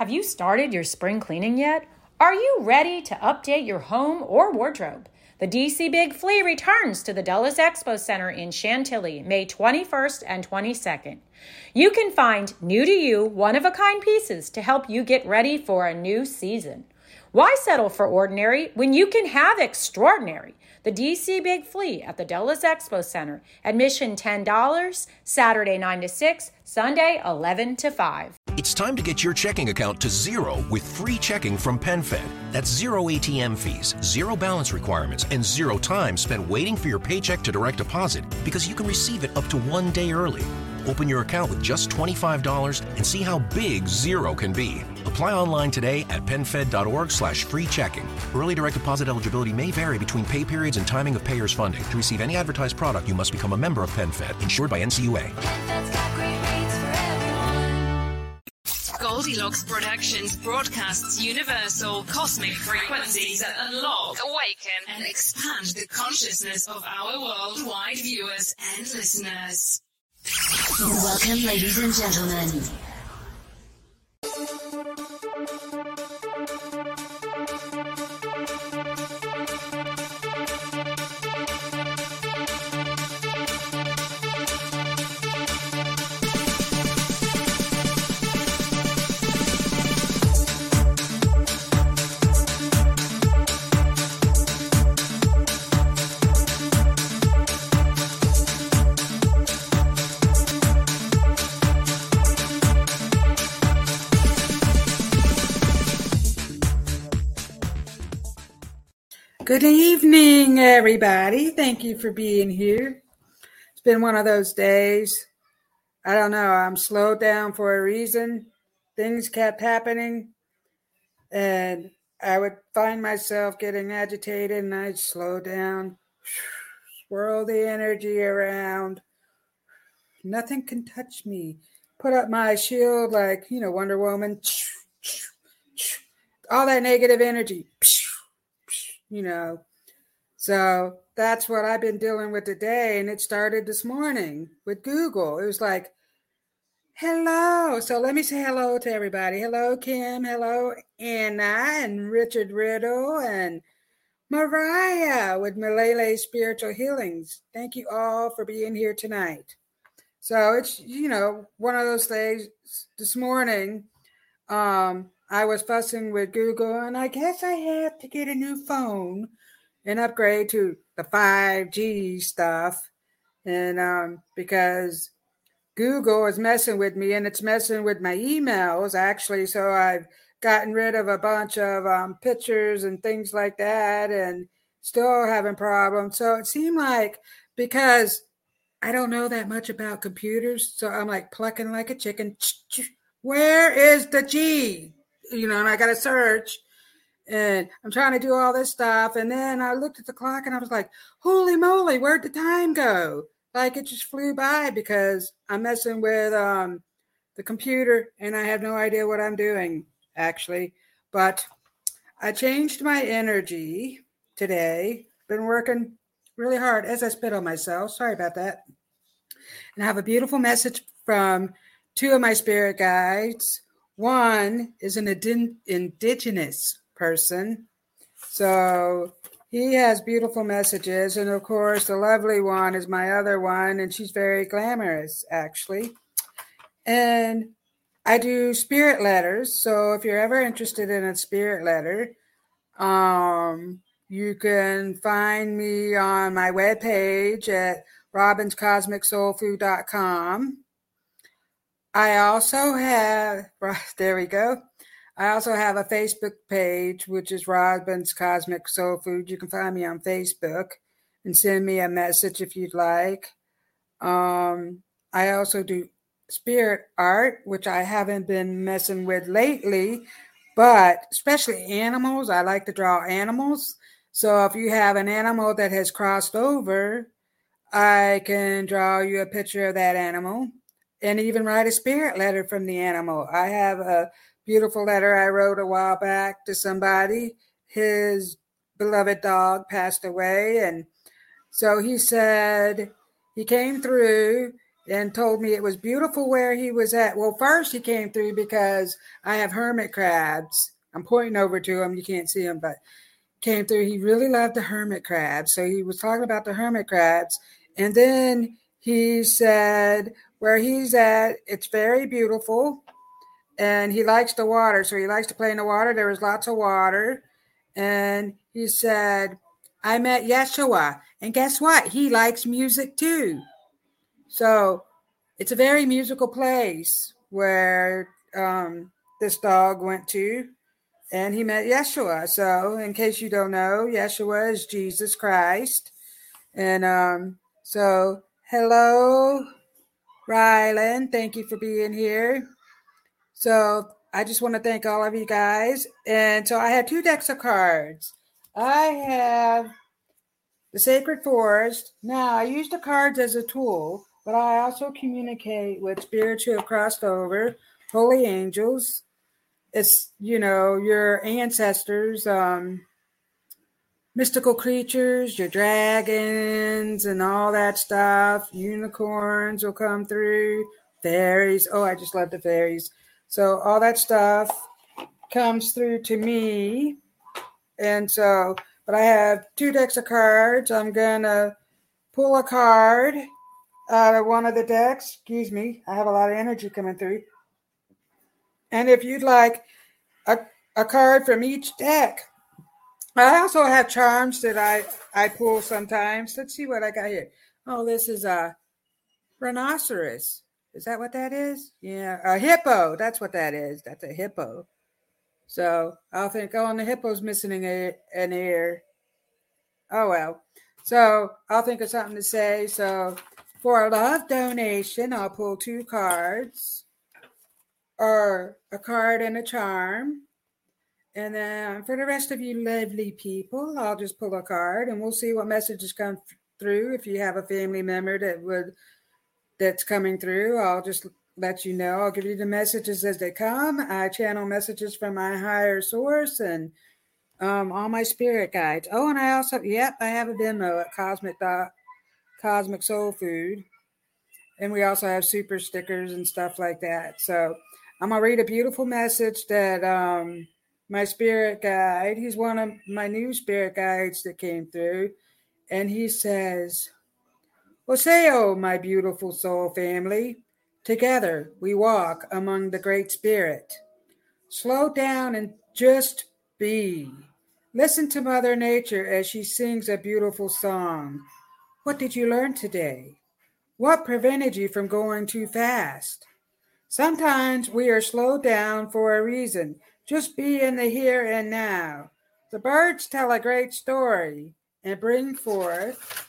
Have you started your spring cleaning yet? Are you ready to update your home or wardrobe? The DC Big Flea returns to the Dulles Expo Center in Chantilly May 21st and 22nd. You can find new to you, one of a kind pieces to help you get ready for a new season. Why settle for ordinary when you can have extraordinary? The DC Big Flea at the Dulles Expo Center. Admission $10, Saturday 9 to 6, Sunday 11 to 5. It's time to get your checking account to zero with free checking from PenFed. That's zero ATM fees, zero balance requirements, and zero time spent waiting for your paycheck to direct deposit because you can receive it up to one day early. Open your account with just $25 and see how big zero can be. Apply online today at penfed.org slash free checking. Early direct deposit eligibility may vary between pay periods and timing of payer's funding. To receive any advertised product, you must become a member of PenFed, insured by NCUA. Goldilocks Productions broadcasts universal cosmic frequencies that unlock, awaken, and expand the consciousness of our worldwide viewers and listeners. Welcome, ladies and gentlemen. Good evening, everybody. Thank you for being here. It's been one of those days. I don't know. I'm slowed down for a reason. Things kept happening, and I would find myself getting agitated, and I'd slow down, swirl the energy around. Nothing can touch me. Put up my shield like, you know, Wonder Woman. All that negative energy you know. So that's what I've been dealing with today. And it started this morning with Google. It was like, hello. So let me say hello to everybody. Hello, Kim. Hello, Anna and Richard Riddle and Mariah with Malele Spiritual Healings. Thank you all for being here tonight. So it's, you know, one of those things this morning. Um, I was fussing with Google, and I guess I have to get a new phone and upgrade to the 5G stuff. And um, because Google is messing with me and it's messing with my emails, actually. So I've gotten rid of a bunch of um, pictures and things like that and still having problems. So it seemed like because I don't know that much about computers, so I'm like plucking like a chicken. Where is the G? You know, and I got to search and I'm trying to do all this stuff. And then I looked at the clock and I was like, holy moly, where'd the time go? Like it just flew by because I'm messing with um, the computer and I have no idea what I'm doing actually. But I changed my energy today. Been working really hard as I spit on myself. Sorry about that. And I have a beautiful message from two of my spirit guides. One is an indigenous person. So he has beautiful messages. And of course, the lovely one is my other one, and she's very glamorous, actually. And I do spirit letters. So if you're ever interested in a spirit letter, um, you can find me on my webpage at robinscosmicsoulfood.com. I also have, there we go. I also have a Facebook page, which is Robin's Cosmic Soul Food. You can find me on Facebook and send me a message if you'd like. Um, I also do spirit art, which I haven't been messing with lately, but especially animals. I like to draw animals. So if you have an animal that has crossed over, I can draw you a picture of that animal and even write a spirit letter from the animal. I have a beautiful letter I wrote a while back to somebody. His beloved dog passed away. And so he said he came through and told me it was beautiful where he was at. Well, first he came through because I have hermit crabs. I'm pointing over to him. You can't see him, but came through. He really loved the hermit crabs. So he was talking about the hermit crabs. And then he said, where he's at, it's very beautiful. And he likes the water. So he likes to play in the water. There was lots of water. And he said, I met Yeshua. And guess what? He likes music too. So it's a very musical place where um, this dog went to and he met Yeshua. So, in case you don't know, Yeshua is Jesus Christ. And um, so, hello, Rylan. Thank you for being here. So, I just want to thank all of you guys. And so, I have two decks of cards. I have the Sacred Forest. Now, I use the cards as a tool but I also communicate with spirits who have crossed over, holy angels. It's, you know, your ancestors, um, mystical creatures, your dragons, and all that stuff. Unicorns will come through, fairies. Oh, I just love the fairies. So, all that stuff comes through to me. And so, but I have two decks of cards. I'm going to pull a card out of one of the decks. Excuse me, I have a lot of energy coming through. And if you'd like a, a card from each deck, I also have charms that I, I pull sometimes. Let's see what I got here. Oh, this is a rhinoceros. Is that what that is? Yeah, a hippo. That's what that is. That's a hippo. So I'll think, oh, and the hippo's missing an ear. Oh, well. So I'll think of something to say. So for a love donation, I'll pull two cards or a card and a charm. And then for the rest of you lovely people, I'll just pull a card and we'll see what messages come through. If you have a family member that would that's coming through, I'll just let you know. I'll give you the messages as they come. I channel messages from my higher source and um, all my spirit guides. Oh, and I also, yep, I have a demo at Cosmic Dot Cosmic Soul Food. And we also have super stickers and stuff like that. So I'm to read a beautiful message that um, my spirit guide, he's one of my new spirit guides that came through. And he says, Osiyo, my beautiful soul family, together we walk among the great spirit. Slow down and just be. Listen to Mother Nature as she sings a beautiful song. What did you learn today? What prevented you from going too fast? Sometimes we are slowed down for a reason. Just be in the here and now. The birds tell a great story and bring forth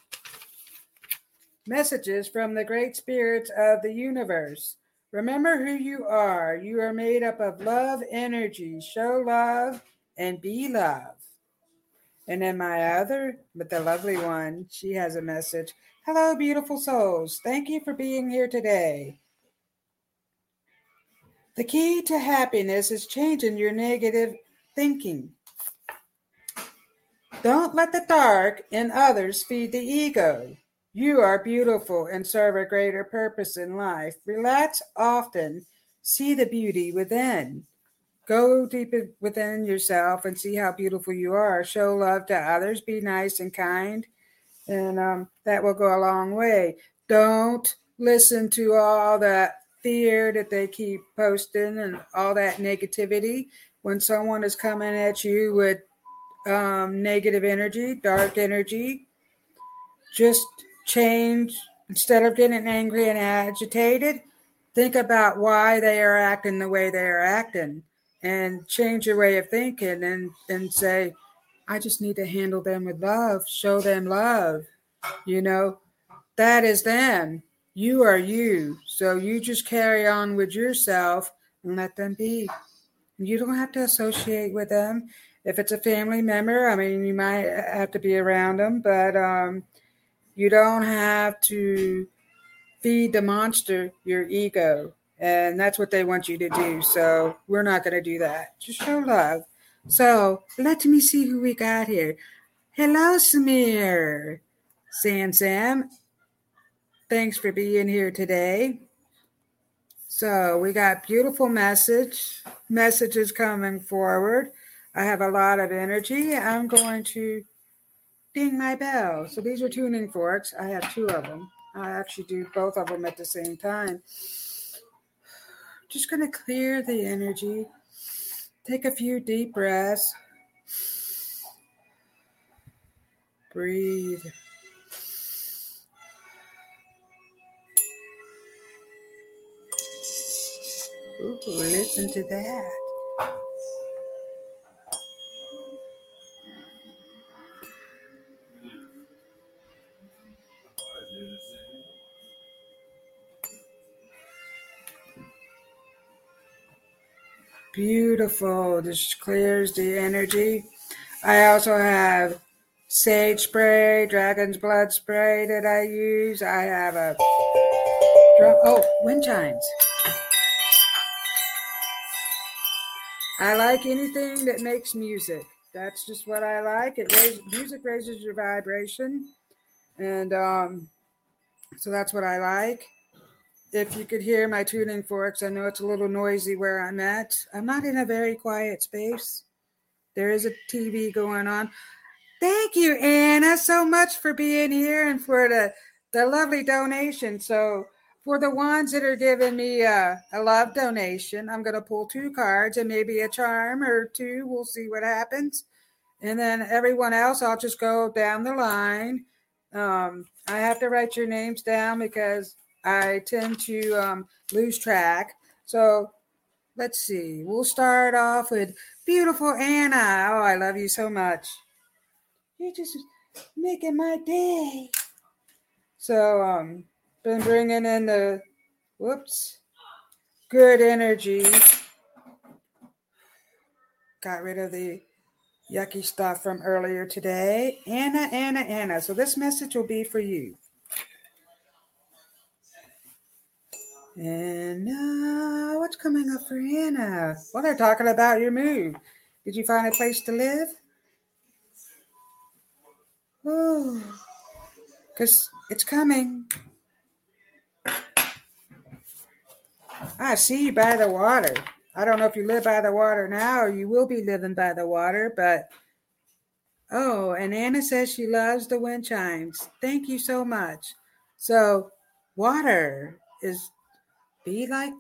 messages from the great spirits of the universe. Remember who you are. You are made up of love energy. Show love and be love. And then my other, but the lovely one, she has a message. Hello, beautiful souls. Thank you for being here today. The key to happiness is changing your negative thinking. Don't let the dark in others feed the ego. You are beautiful and serve a greater purpose in life. Relax often. See the beauty within. Go deep within yourself and see how beautiful you are. Show love to others. Be nice and kind. And um, that will go a long way. Don't listen to all that fear that they keep posting and all that negativity. When someone is coming at you with um, negative energy, dark energy, just change instead of getting angry and agitated think about why they are acting the way they are acting and change your way of thinking and and say i just need to handle them with love show them love you know that is them you are you so you just carry on with yourself and let them be you don't have to associate with them if it's a family member i mean you might have to be around them but um you don't have to feed the monster your ego. And that's what they want you to do. So we're not going to do that. Just show love. So let me see who we got here. Hello, Samir. Sam Sam. Thanks for being here today. So we got beautiful message messages coming forward. I have a lot of energy. I'm going to ding my bell. So these are tuning forks. I have two of them. I actually do both of them at the same time. Just going to clear the energy. Take a few deep breaths. Breathe. Ooh, listen to that. Beautiful. This clears the energy. I also have sage spray, dragon's blood spray that I use. I have a oh wind chimes. I like anything that makes music. That's just what I like. It raises music raises your vibration, and um, so that's what I like if you could hear my tuning forks, I know it's a little noisy where I'm at. I'm not in a very quiet space. There is a TV going on. Thank you, Anna, so much for being here and for the, the lovely donation. So, for the ones that are giving me a, a love donation, I'm going to pull two cards and maybe a charm or two. We'll see what happens. And then everyone else, I'll just go down the line. Um, I have to write your names down because I tend to um, lose track. So let's see. We'll start off with beautiful Anna. Oh, I love you so much. You're just making my day. So um, been bringing in the whoops good energy. Got rid of the yucky stuff from earlier today. Anna, Anna, Anna. So this message will be for you. And uh, what's coming up for Anna? Well, they're talking about your move. Did you find a place to live? Oh, because it's coming. I see you by the water. I don't know if you live by the water now or you will be living by the water, but oh, and Anna says she loves the wind chimes. Thank you so much. So, water is be like,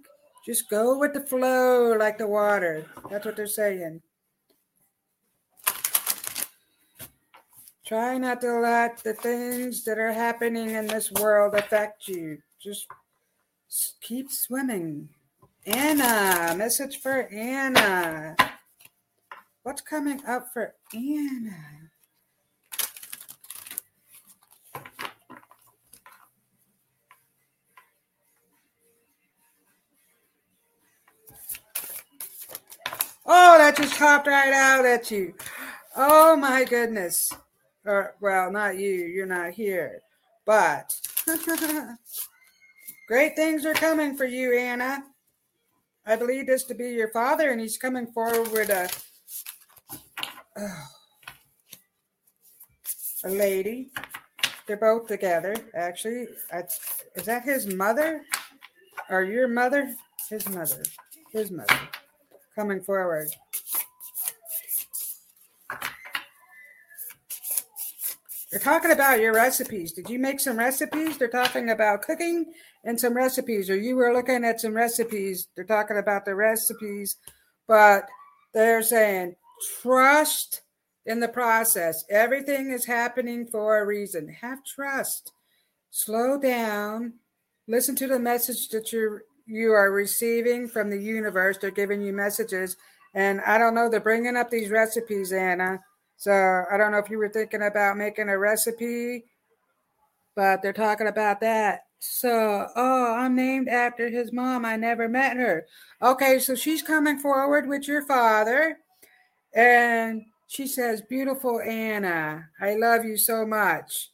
just go with the flow like the water. That's what they're saying. Try not to let the things that are happening in this world affect you. Just keep swimming. Anna, message for Anna. What's coming up for Anna? Oh, that just popped right out at you. Oh my goodness. Or, well, not you. You're not here. But great things are coming for you, Anna. I believe this to be your father, and he's coming forward with uh, a a lady. They're both together, actually. Is that his mother? Or your mother? His mother. His mother. Coming forward. They're talking about your recipes. Did you make some recipes? They're talking about cooking and some recipes, or you were looking at some recipes. They're talking about the recipes, but they're saying trust in the process. Everything is happening for a reason. Have trust. Slow down. Listen to the message that you're you are receiving from the universe. They're giving you messages, and I don't know. They're bringing up these recipes, Anna so I don't know if you were thinking about making a recipe, but they're talking about that. So, oh, I'm named after his mom. I never met her. Okay, so she's coming forward with your father, and she says, "Beautiful Anna, I love you so much."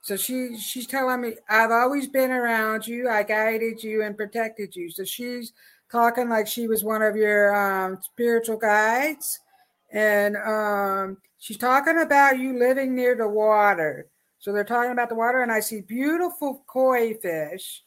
So she she's telling me, "I've always been around you. I guided you and protected you." So she's talking like she was one of your um, spiritual guides, and um, She's talking about you living near the water. So they're talking about the water, and I see beautiful koi fish.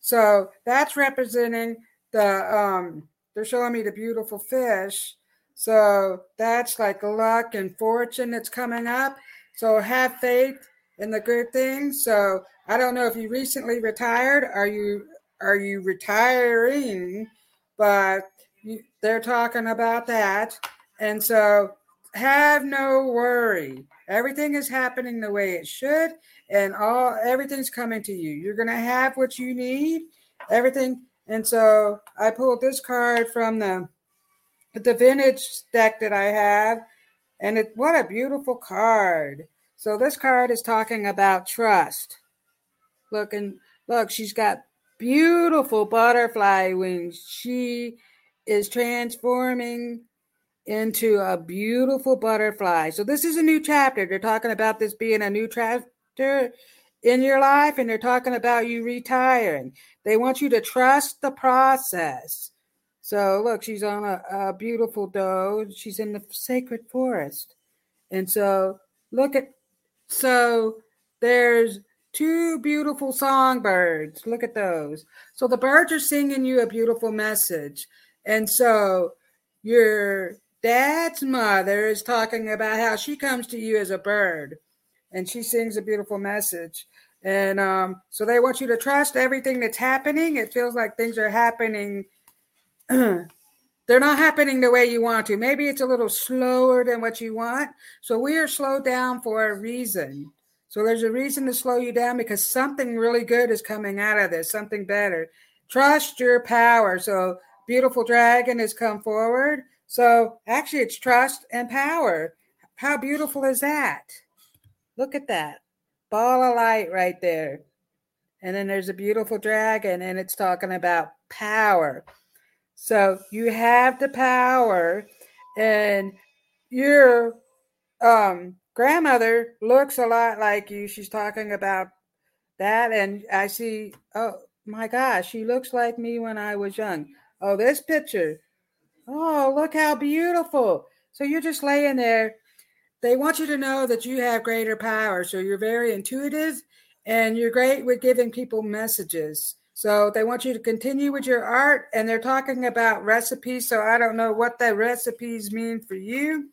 So that's representing the um they're showing me the beautiful fish. So that's like luck and fortune that's coming up. So have faith in the good things. So I don't know if you recently retired. Are you are you retiring? But you, they're talking about that. And so have no worry. Everything is happening the way it should, and all everything's coming to you. You're gonna have what you need, everything. And so I pulled this card from the the vintage deck that I have, and it what a beautiful card. So this card is talking about trust. Look and look, she's got beautiful butterfly wings. She is transforming into a beautiful butterfly. So this is a new chapter. They're talking about this being a new chapter in your life and they're talking about you retiring. They want you to trust the process. So look, she's on a, a beautiful doe. She's in the sacred forest. And so look at so there's two beautiful songbirds. Look at those. So the birds are singing you a beautiful message. And so you're Dad's mother is talking about how she comes to you as a bird and she sings a beautiful message. And um, so they want you to trust everything that's happening. It feels like things are happening. They're not happening the way you want to. Maybe it's a little slower than what you want. So we are slowed down for a reason. So there's a reason to slow you down because something really good is coming out of this, something better. Trust your power. So beautiful dragon has come forward. So actually, it's trust and power. How beautiful is that? Look at that ball of light right there. And then there's a beautiful dragon, and it's talking about power. So you have the power, and your um, grandmother looks a lot like you. She's talking about that, and I see, oh my gosh, she looks like me when I was young. Oh, this picture Oh, look how beautiful. So you're just laying there. They want you to know that you have greater power. So you're very intuitive and you're great with giving people messages. So they want you to continue with your art and they're talking about recipes. So I don't know what the recipes mean for you,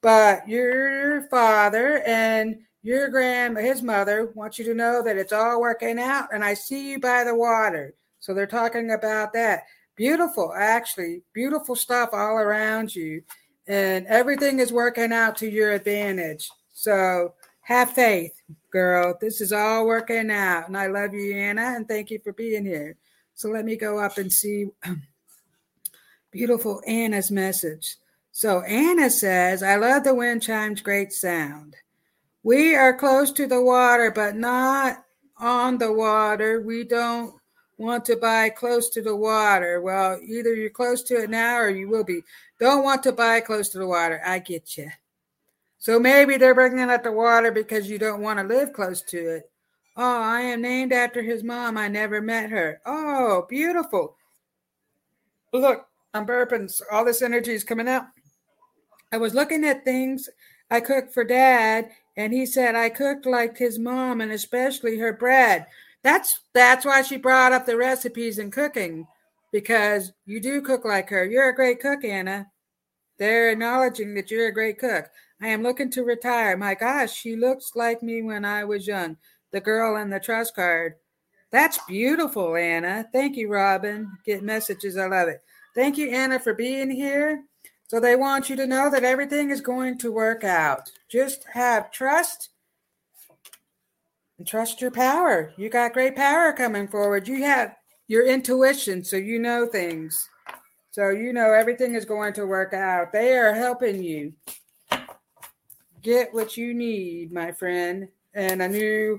but your father and your grand his mother want you to know that it's all working out and I see you by the water. So they're talking about that beautiful, actually, beautiful stuff all around you. And everything is working out to your advantage. So have faith, girl. This is all working out. And I love you, Anna, and thank you for being here. So let me go up and see beautiful Anna's message. So Anna says, I love the wind chimes, great sound. We are close to the water, but not on the water. We don't want to buy close to the water. Well, either you're close to it now or you will be. Don't want to buy close to the water. I get you. So maybe they're bringing up the water because you don't want to live close to it. Oh, I am named after his mom. I never met her. Oh, beautiful. look, I'm burping. All this energy is coming out. I was looking at things I cooked for dad, and he said I cooked like his mom and especially her bread. That's that's why she brought up the recipes and cooking because you do cook like her. You're a great cook, Anna. They're acknowledging that you're a great cook. I am looking to retire. My gosh, she looks like me when I was young. The girl in the trust card. That's beautiful, Anna. Thank you, Robin. Get messages. I love it. Thank you, Anna, for being here. So they want you to know that everything is going to work out. Just have trust and trust your power. You got great power coming forward. You have your intuition, so you know things. So you know everything is going to work out. They are helping you get what you need, my friend, and a new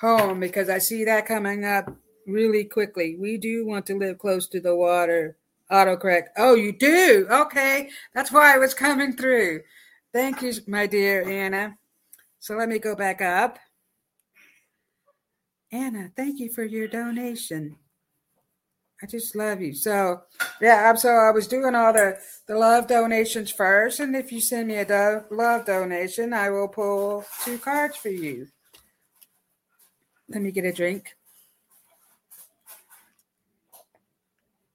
home because I see that coming up really quickly. We do want to live close to the water. Autocorrect. Oh, you do? Okay. That's why it was coming through. Thank you, my dear Anna. So let me go back up. Anna, thank you for your donation. I just love you. So yeah, so I was doing all the the love donations first, and if you send me a do- love donation, I will pull two cards for you. Let me get a drink.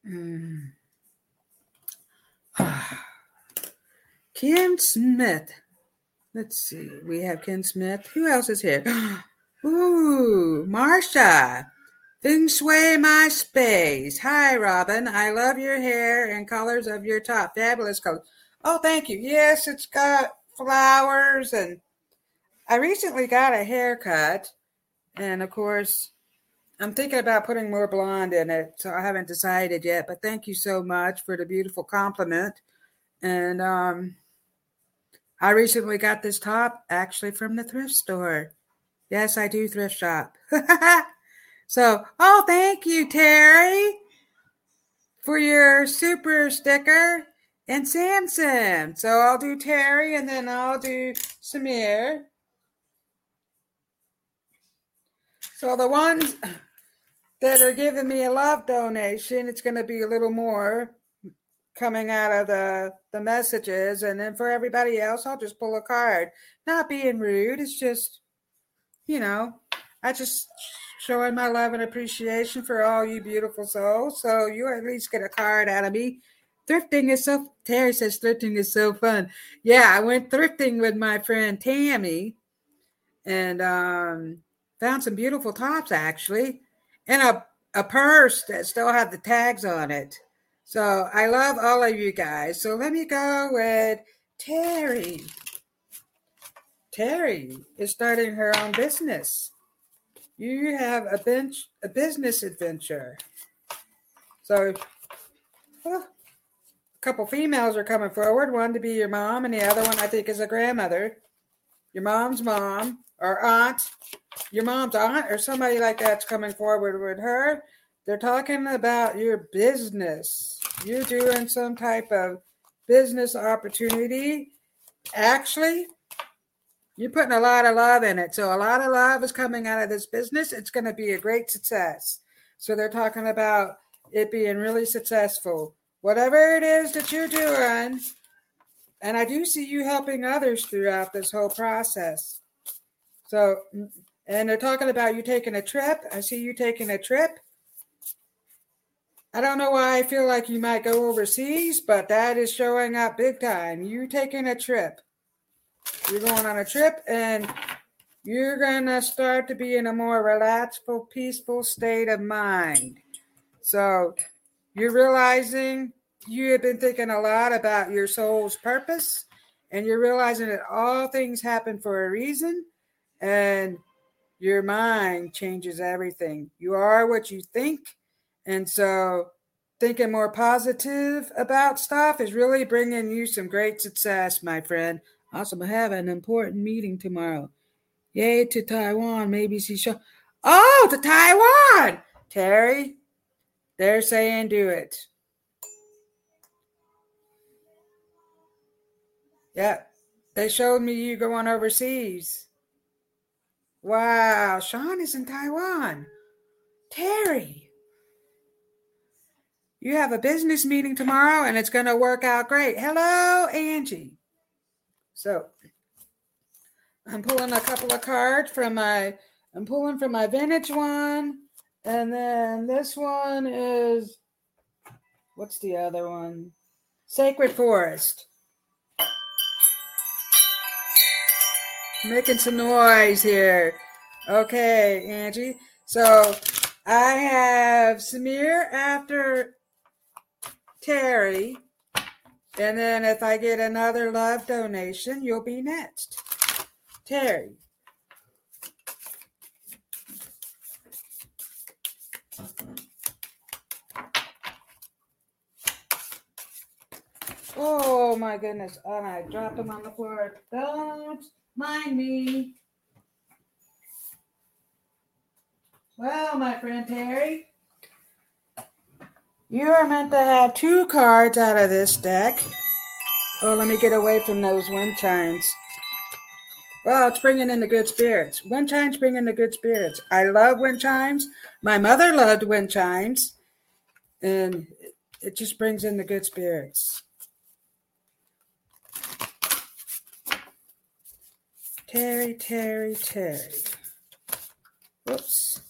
Mm. Ken Smith. Let's see. We have Ken Smith. Who else is here? Ooh, Marsha. Feng Shui My Space. Hi, Robin. I love your hair and colors of your top. Fabulous colors. Oh, thank you. Yes, it's got flowers and I recently got a haircut. And of course, I'm thinking about putting more blonde in it. So I haven't decided yet. But thank you so much for the beautiful compliment. And um, I recently got this top actually from the thrift store. Yes, I do thrift shop. so, oh, thank you, Terry, for your super sticker and Samson. So I'll do Terry and then I'll do Samir. So the ones that are giving me a love donation, it's going to be a little more coming out of the the messages and then for everybody else i'll just pull a card not being rude it's just you know i just showing my love and appreciation for all you beautiful souls so you at least get a card out of me thrifting is so terry says thrifting is so fun yeah i went thrifting with my friend tammy and um found some beautiful tops actually and a, a purse that still had the tags on it so I love all of you guys. So let me go with Terry. Terry is starting her own business. You have a bench, a business adventure. So well, a couple females are coming forward. One to be your mom, and the other one I think is a grandmother. Your mom's mom or aunt, your mom's aunt, or somebody like that's coming forward with her. They're talking about your business. You're doing some type of business opportunity. Actually, you're putting a lot of love in it. So, a lot of love is coming out of this business. It's going to be a great success. So, they're talking about it being really successful. Whatever it is that you're doing, and I do see you helping others throughout this whole process. So, and they're talking about you taking a trip. I see you taking a trip I don't know why I feel like you might go overseas, but that is showing up big time. You taking a trip. You're going on a trip and you're going to start to be in a more relaxful, peaceful state of mind. So you're realizing you have been thinking a lot about your soul's purpose and you're realizing that all things happen for a reason and your mind changes everything. You are what you think and so thinking more positive about stuff is really bringing you some great success, my friend. Also, have an important meeting tomorrow. Yay to Taiwan, maybe see show. Oh, to Taiwan, Terry. They're saying do it. Yeah, they showed me you going overseas. Wow, Sean is in Taiwan. Terry. You have a business meeting tomorrow and it's going to work out great. Hello, Angie. So I'm pulling a couple of cards from my, I'm pulling from my vintage one. And then this one is, what's the other one? Sacred Forest. Making some noise here. Okay, Angie. So I have Samir after Terry. And then if I get another love donation, you'll be next. Terry. Oh my goodness. Oh, I dropped them on the floor. Don't mind me. Well, my friend Terry, you are meant to have two cards out of this deck. Oh, let me get away from those wind chimes. Well, it's bringing in the good spirits. Wind chimes bring in the good spirits. I love wind chimes. My mother loved wind chimes. And it just brings in the good spirits. Terry, Terry, Terry. Whoops.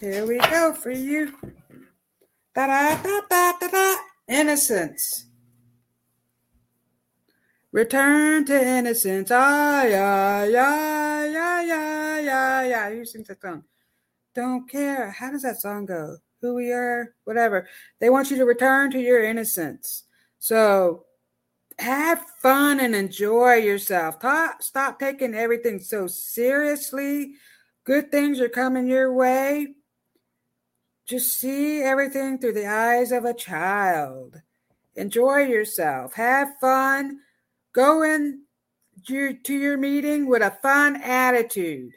Here we go for you. Da da da da da da. Innocence. Return to innocence. Ah, yeah, yeah, yeah, yeah, yeah, yeah. Who sings that song? Don't care. How does that song go? Who we are, whatever. They want you to return to your innocence. So have fun and enjoy yourself. Stop taking everything so seriously. Good things are coming your way. Just see everything through the eyes of a child. Enjoy yourself. Have fun. Go in to your meeting with a fun attitude.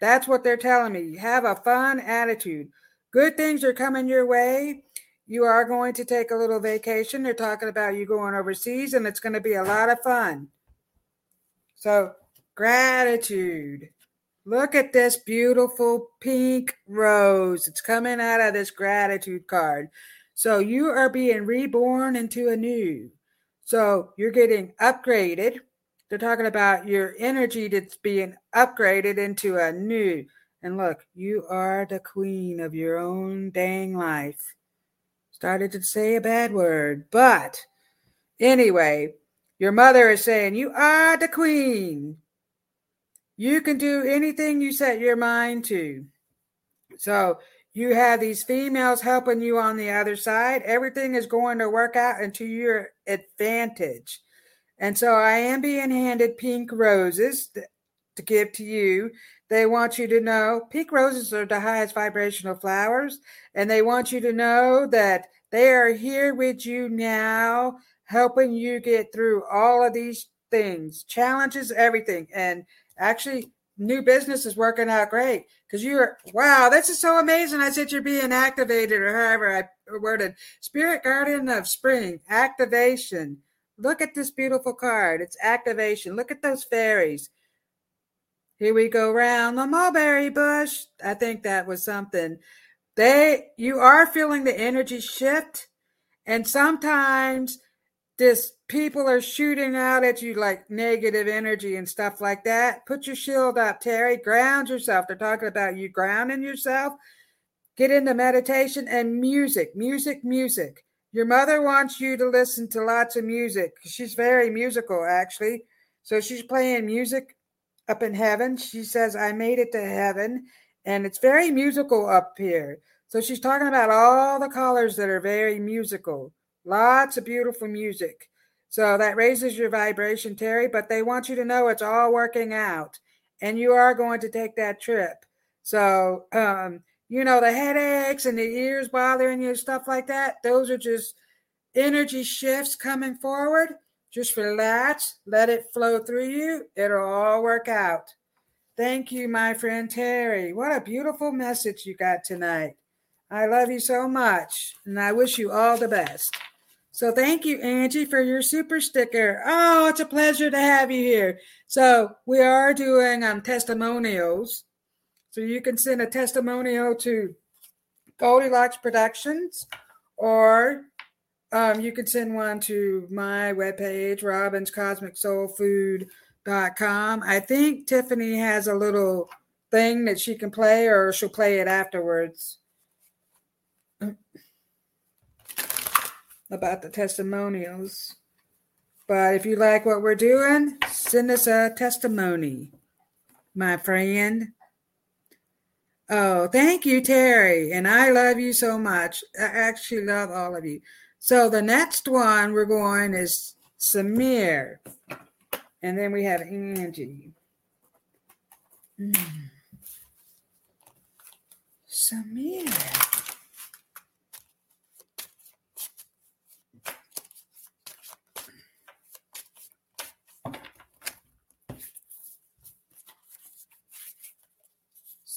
That's what they're telling me. Have a fun attitude. Good things are coming your way. You are going to take a little vacation. They're talking about you going overseas, and it's going to be a lot of fun. So, gratitude. Look at this beautiful pink rose. It's coming out of this gratitude card. So you are being reborn into a new. So you're getting upgraded. They're talking about your energy that's being upgraded into a new. And look, you are the queen of your own dang life. Started to say a bad word, but anyway, your mother is saying, You are the queen. You can do anything you set your mind to. So you have these females helping you on the other side. Everything is going to work out into your advantage. And so I am being handed pink roses to give to you. They want you to know pink roses are the highest vibrational flowers, and they want you to know that they are here with you now, helping you get through all of these things, challenges, everything. And actually new business is working out great because you're wow this is so amazing. I said you're being activated or however i worded spirit guardian of spring activation. Look at this beautiful card. It's activation. Look at those fairies. Here we go round the mulberry bush. I think that was something. They you are feeling the energy shift and sometimes this people are shooting out at you like negative energy and stuff like that. Put your shield up, Terry. Ground yourself. They're talking about you grounding yourself. Get into meditation and music, music, music. Your mother wants you to listen to lots of music. She's very musical, actually. So she's playing music up in heaven. She says, I made it to heaven. And it's very musical up here. So she's talking about all the colors that are very musical. Lots of beautiful music. So that raises your vibration, Terry, but they want you to know it's all working out and you are going to take that trip. So, um, you know, the headaches and the ears bothering you, stuff like that, those are just energy shifts coming forward. Just relax, let it flow through you. It'll all work out. Thank you, my friend Terry. What a beautiful message you got tonight. I love you so much, and I wish you all the best. So thank you, Angie, for your super sticker. Oh, it's a pleasure to have you here. So we are doing um, testimonials. So you can send a testimonial to Goldilocks Productions, or um, you can send one to my webpage, robinscosmicsoulfood.com. I think Tiffany has a little thing that she can play, or she'll play it afterwards about the testimonials. But if you like what we're doing, send us a testimony, my friend. Oh, thank you, Terry. And I love you so much. I actually love all of you. So the next one we're going is Samir. And then we have Angie. Mm. Samir.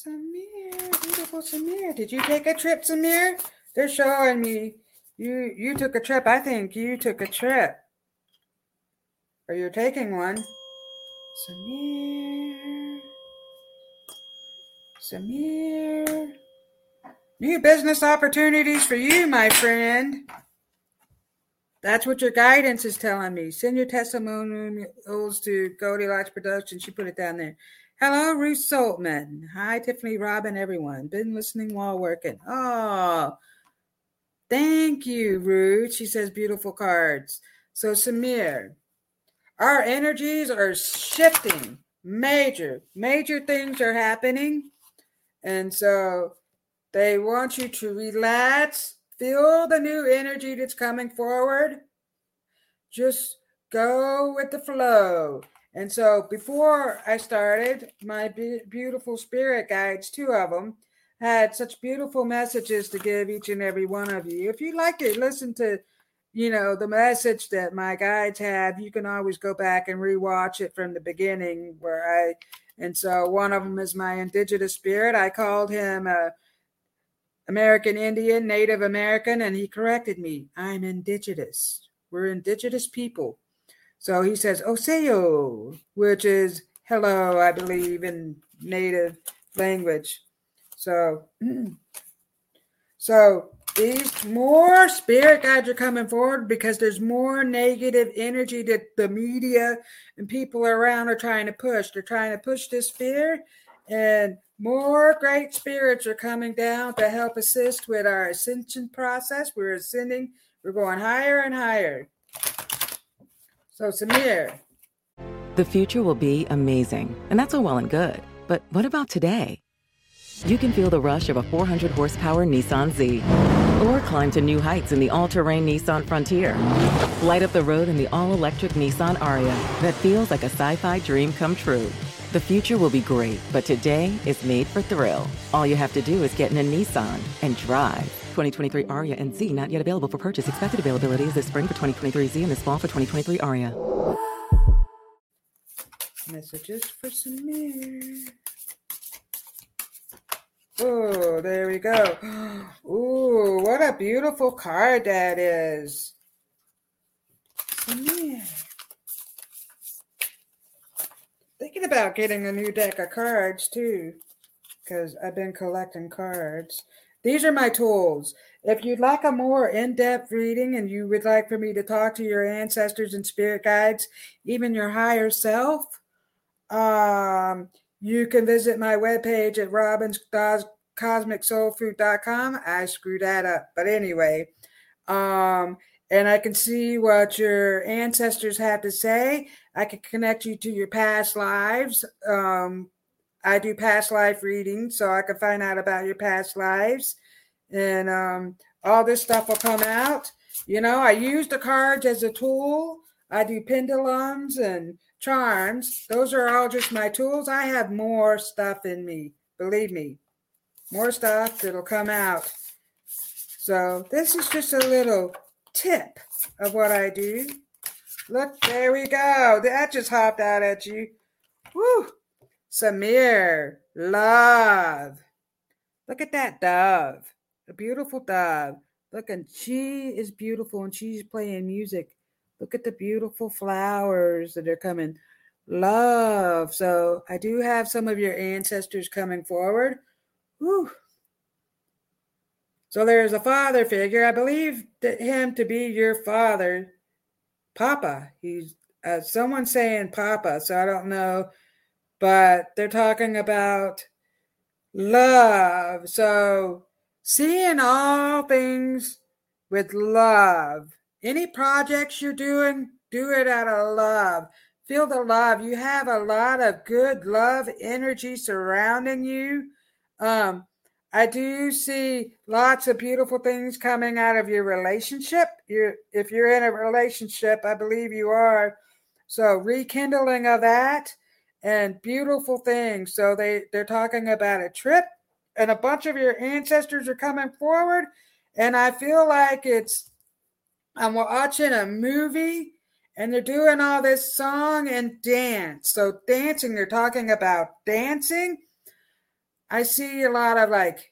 Samir, beautiful Samir. Did you take a trip, Samir? They're showing me you you took a trip. I think you took a trip. Or you're taking one. Samir. Samir. New business opportunities for you, my friend. That's what your guidance is telling me. Send your testimonials to Goldilocks Productions. She put it down there. Hello, Ruth Saltman. Hi, Tiffany, Robin, everyone. Been listening while working. Oh, thank you, Ruth. She says beautiful cards. So, Samir, our energies are shifting. Major, major things are happening. And so they want you to relax, feel the new energy that's coming forward. Just go with the flow. And so before I started, my be- beautiful spirit guides, two of them, had such beautiful messages to give each and every one of you. If you like it, listen to, you know, the message that my guides have, you can always go back and rewatch it from the beginning where I and so one of them is my indigenous spirit. I called him a American Indian, Native American, and he corrected me. I'm indigenous. We're indigenous people. So he says Osiyo, which is hello, I believe, in native language. So, so these more spirit guides are coming forward because there's more negative energy that the media and people around are trying to push. They're trying to push this fear, and more great spirits are coming down to help assist with our ascension process. We're ascending, we're going higher and higher. So, Samir. The future will be amazing, and that's all well and good. But what about today? You can feel the rush of a 400 horsepower Nissan Z, or climb to new heights in the all terrain Nissan Frontier. Light up the road in the all electric Nissan Ariya that feels like a sci fi dream come true. The future will be great, but today is made for thrill. All you have to do is get in a Nissan and drive. 2023 Ariya and Z not yet available for purchase. Expected availability is this spring for 2023 Z and this fall for 2023 Ariya. Messages for Samir. Oh, there we go. Ooh, what a beautiful card that is. Samir. Thinking about getting a new deck of cards too, because I've been collecting cards. These are my tools. If you'd like a more in depth reading and you would like for me to talk to your ancestors and spirit guides, even your higher self, um, you can visit my webpage at robinscosmicsoulfood.com. I screwed that up. But anyway, um, and I can see what your ancestors have to say. I can connect you to your past lives. Um, I do past life readings, so I can find out about your past lives, and um, all this stuff will come out. You know, I use the cards as a tool. I do pendulums and charms. Those are all just my tools. I have more stuff in me, believe me, more stuff that'll come out. So this is just a little tip of what I do. Look, there we go. That just hopped out at you. Woo! Samir, love. Look at that dove, a beautiful dove. Look, and she is beautiful and she's playing music. Look at the beautiful flowers that are coming. love. So I do have some of your ancestors coming forward. Whew. So there's a father figure. I believe that him to be your father, Papa. He's uh, someone saying Papa, so I don't know, but they're talking about love. So seeing all things with love. Any projects you're doing, do it out of love. Feel the love. You have a lot of good love energy surrounding you. Um, I do see lots of beautiful things coming out of your relationship. You, if you're in a relationship, I believe you are. So rekindling of that and beautiful things. So they they're talking about a trip, and a bunch of your ancestors are coming forward, and I feel like it's I'm watching a movie and they're doing all this song and dance. So dancing, they're talking about dancing. I see a lot of like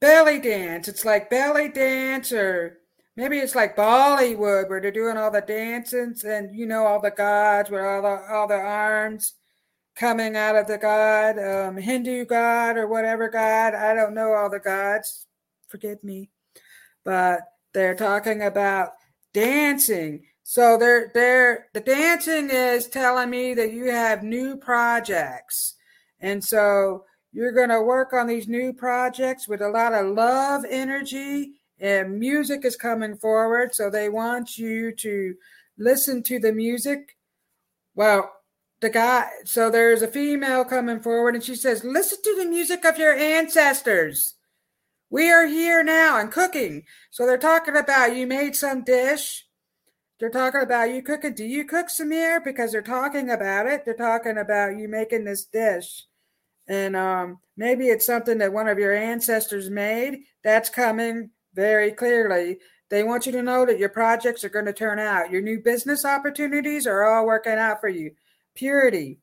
belly dance. It's like belly dance, or maybe it's like Bollywood where they're doing all the dancings and you know all the gods with all the all the arms coming out of the god, um, Hindu god or whatever god. I don't know all the gods. Forgive me, but they're talking about dancing. So they're they're the dancing is telling me that you have new projects. And so you're going to work on these new projects with a lot of love energy and music is coming forward. So they want you to listen to the music. Well, the guy, so there's a female coming forward and she says, Listen to the music of your ancestors. We are here now and cooking. So they're talking about you made some dish. They're talking about you cooking. Do you cook, Samir? Because they're talking about it. They're talking about you making this dish. And um, maybe it's something that one of your ancestors made. That's coming very clearly. They want you to know that your projects are going to turn out. Your new business opportunities are all working out for you. Purity.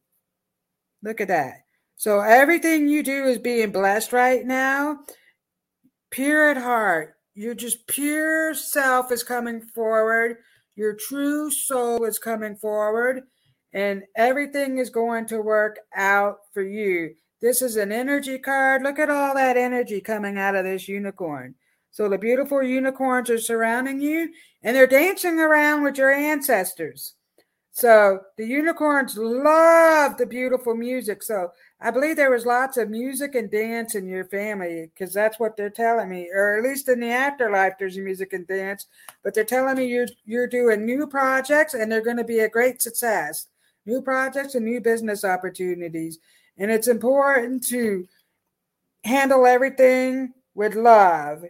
Look at that. So everything you do is being blessed right now pure at heart. You're just pure self is coming forward. Your true soul is coming forward, and everything is going to work out for you. This is an energy card. Look at all that energy coming out of this unicorn. So the beautiful unicorns are surrounding you, and they're dancing around with your ancestors. So the unicorns love the beautiful music. So I believe there was lots of music and dance in your family because that's what they're telling me, or at least in the afterlife, there's music and dance. But they're telling me you're you're doing new projects and they're going to be a great success. New projects and new business opportunities, and it's important to handle everything with love.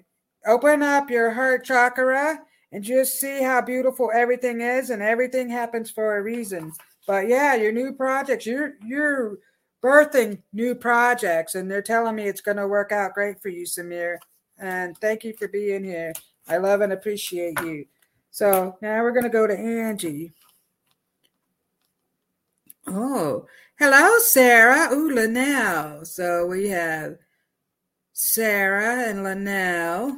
Open up your heart chakra and just see how beautiful everything is, and everything happens for a reason. But yeah, your new projects, you're you're birthing new projects, and they're telling me it's going to work out great for you, Samir. And thank you for being here. I love and appreciate you. So now we're going to go to Angie. Oh, hello, Sarah. Ooh, Linnell. So we have Sarah and Linnell.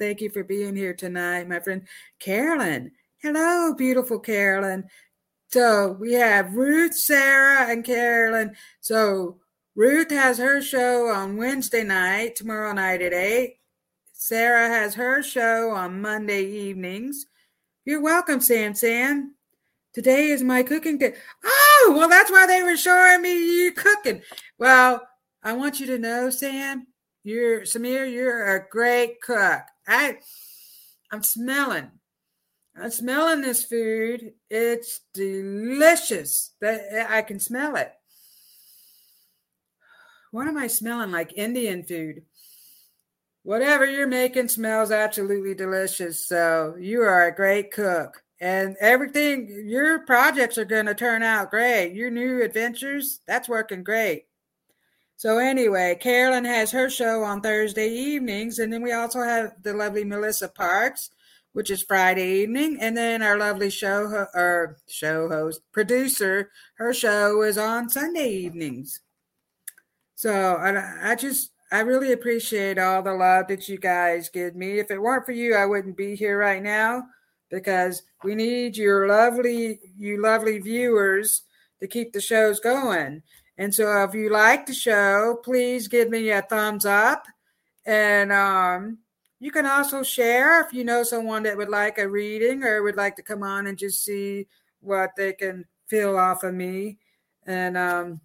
Thank you for being here tonight, my friend Carolyn. Hello, beautiful Carolyn. So we have Ruth, Sarah, and Carolyn. So Ruth has her show on Wednesday night, tomorrow night at 8. Sarah has her show on Monday evenings. You're welcome, Sam Sam. Today is my cooking day. Oh, well, that's why they were showing me you cooking. Well, I want you to know, Sam, you're Samir, you're a great cook. I I'm smelling I'm smelling this food. It's delicious. That I can smell it. What am I smelling like? Indian food. Whatever you're making smells absolutely delicious. So you are a great cook. And everything, your projects are going to turn out great. Your new adventures, that's working great. So, anyway, Carolyn has her show on Thursday evenings. And then we also have the lovely Melissa Parks which is Friday evening, and then our lovely show or show host producer, her show is on Sunday evenings. So I, I just I really appreciate all the love that you guys give me. If it weren't for you, I wouldn't be here right now. because we need your lovely, you lovely viewers to keep the shows going. And so if you like the show, please give me a thumbs up. And um, you can also share if you know someone that would like a reading or would like to come on and just see what they can feel off of me. And um,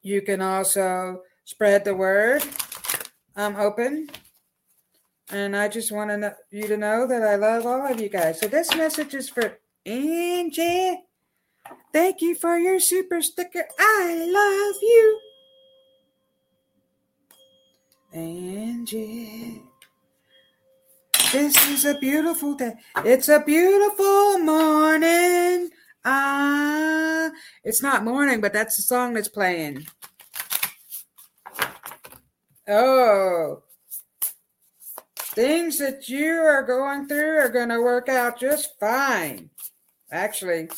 you can also spread the word. I'm open. And I just want you to know that I love all of you guys. So this message is for Angie. Thank you for your super sticker. I love you. Angie. This is a beautiful day. It's a beautiful morning. Ah, it's not morning, but that's the song that's playing. Oh, things that you are going through are going to work out just fine. Actually,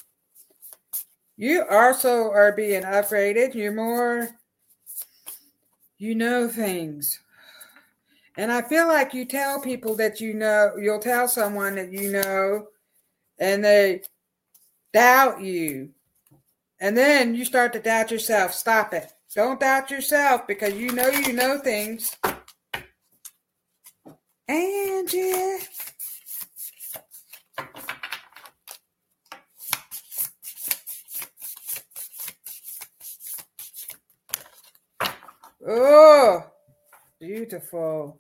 you also are being upgraded. You're more, you know things. And I feel like you tell people that you know, you'll tell someone that you know, and they doubt you. And then you start to doubt yourself. Stop it. Don't doubt yourself because you know you know things. Angie. Oh, beautiful.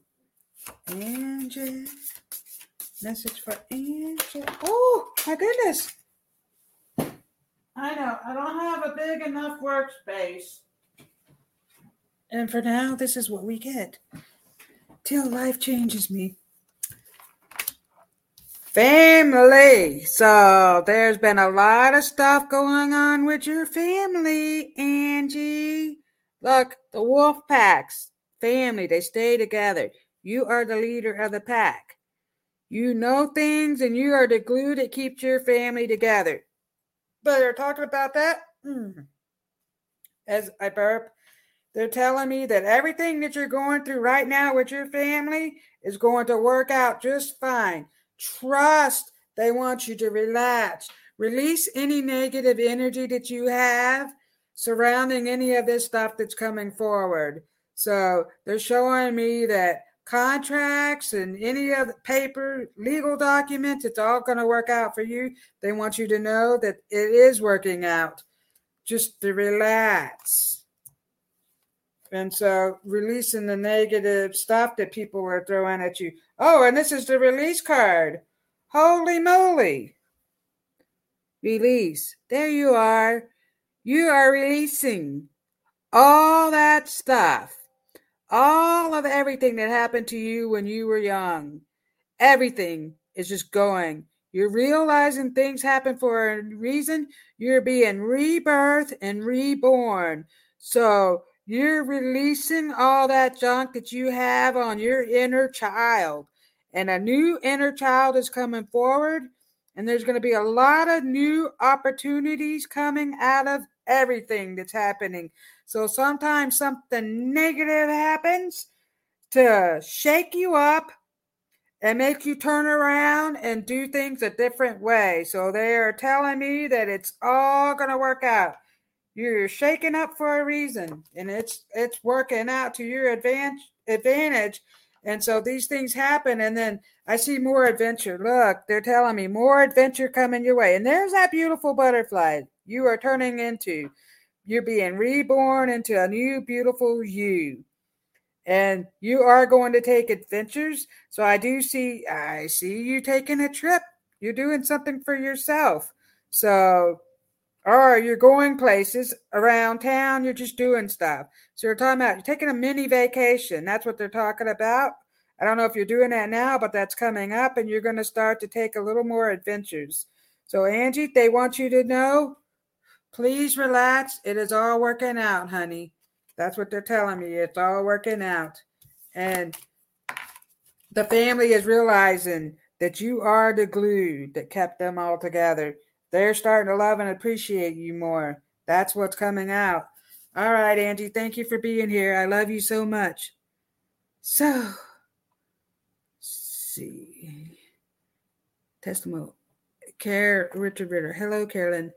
Angie. Message for Angie. Oh, my goodness. I know. I don't have a big enough workspace. And for now, this is what we get. Till life changes me. Family. So there's been a lot of stuff going on with your family, Angie. Look, the wolf packs, family, they stay together. You are the leader of the pack. You know things and you are the glue that keeps your family together. But they're talking about that. Mm. As I burp, they're telling me that everything that you're going through right now with your family is going to work out just fine. Trust. They want you to relax. Release any negative energy that you have surrounding any of this stuff that's coming forward. So they're showing me that contracts and any other paper, legal documents, it's all going to work out for you. They want you to know that it is working out. Just to relax. And so releasing the negative stuff that people were throwing at you. Oh, and this is the release card. Holy moly. Release. There you are. You are releasing all that stuff all of everything that happened to you when you were young, everything is just going. You're realizing things happen for a reason. You're being rebirthed and reborn. So you're releasing all that junk that you have on your inner child. And a new inner child is coming forward. And there's going to be a lot of new opportunities coming out of everything that's happening. So sometimes something negative happens to shake you up and make you turn around and do things a different way. So they are telling me that it's all going to work out. You're shaking up for a reason and it's it's working out to your advantage advantage. And so these things happen and then I see more adventure. Look, they're telling me more adventure coming your way. And there's that beautiful butterfly you are turning into. You're being reborn into a new, beautiful you. And you are going to take adventures. So I do see, I see you taking a trip. You're doing something for yourself. So, or you're going places around town. You're just doing stuff. So you're talking about you're taking a mini vacation. That's what they're talking about. I don't know if you're doing that now, but that's coming up, and you're going to start to take a little more adventures. So, Angie, they want you to know Please relax. It is all working out, honey. That's what they're telling me. It's all working out. And the family is realizing that you are the glue that kept them all together. They're starting to love and appreciate you more. That's what's coming out. All right, Angie, thank you for being here. I love you so much. So, see. Testimony. Care Richard Ritter. Hello, Carolyn.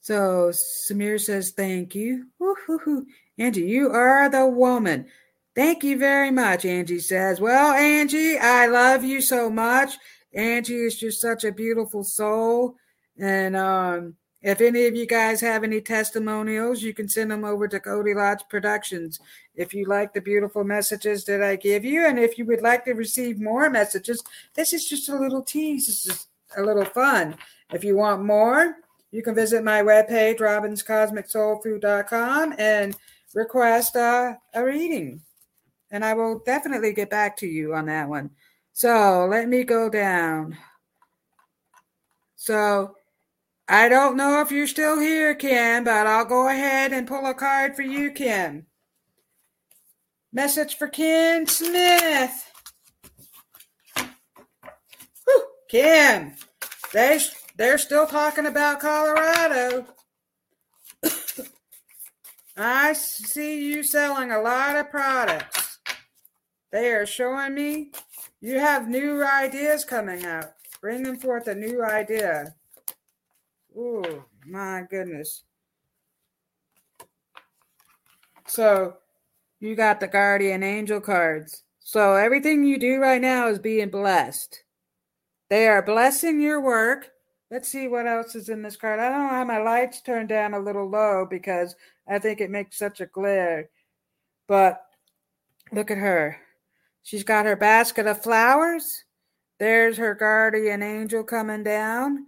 So Samir says thank you. Woo-hoo-hoo. Angie, you are the woman. Thank you very much, Angie says. Well, Angie, I love you so much. Angie is just such a beautiful soul. And um, if any of you guys have any testimonials, you can send them over to Cody Lodge Productions. If you like the beautiful messages that I give you, and if you would like to receive more messages, this is just a little tease. This is a little fun. If you want more, you can visit my webpage, robinscosmicsoulfood.com, and request uh, a reading. And I will definitely get back to you on that one. So let me go down. So I don't know if you're still here, Kim, but I'll go ahead and pull a card for you, Kim. Message for Kim Smith. Whew, Kim, they, they're still talking about Colorado. I see you selling a lot of products. They are showing me you have new ideas coming out, bringing forth a new idea. Oh, my goodness. So, you got the guardian angel cards. So, everything you do right now is being blessed. They are blessing your work. Let's see what else is in this card. I don't know how my lights turned down a little low because I think it makes such a glare. But look at her. She's got her basket of flowers. There's her guardian angel coming down.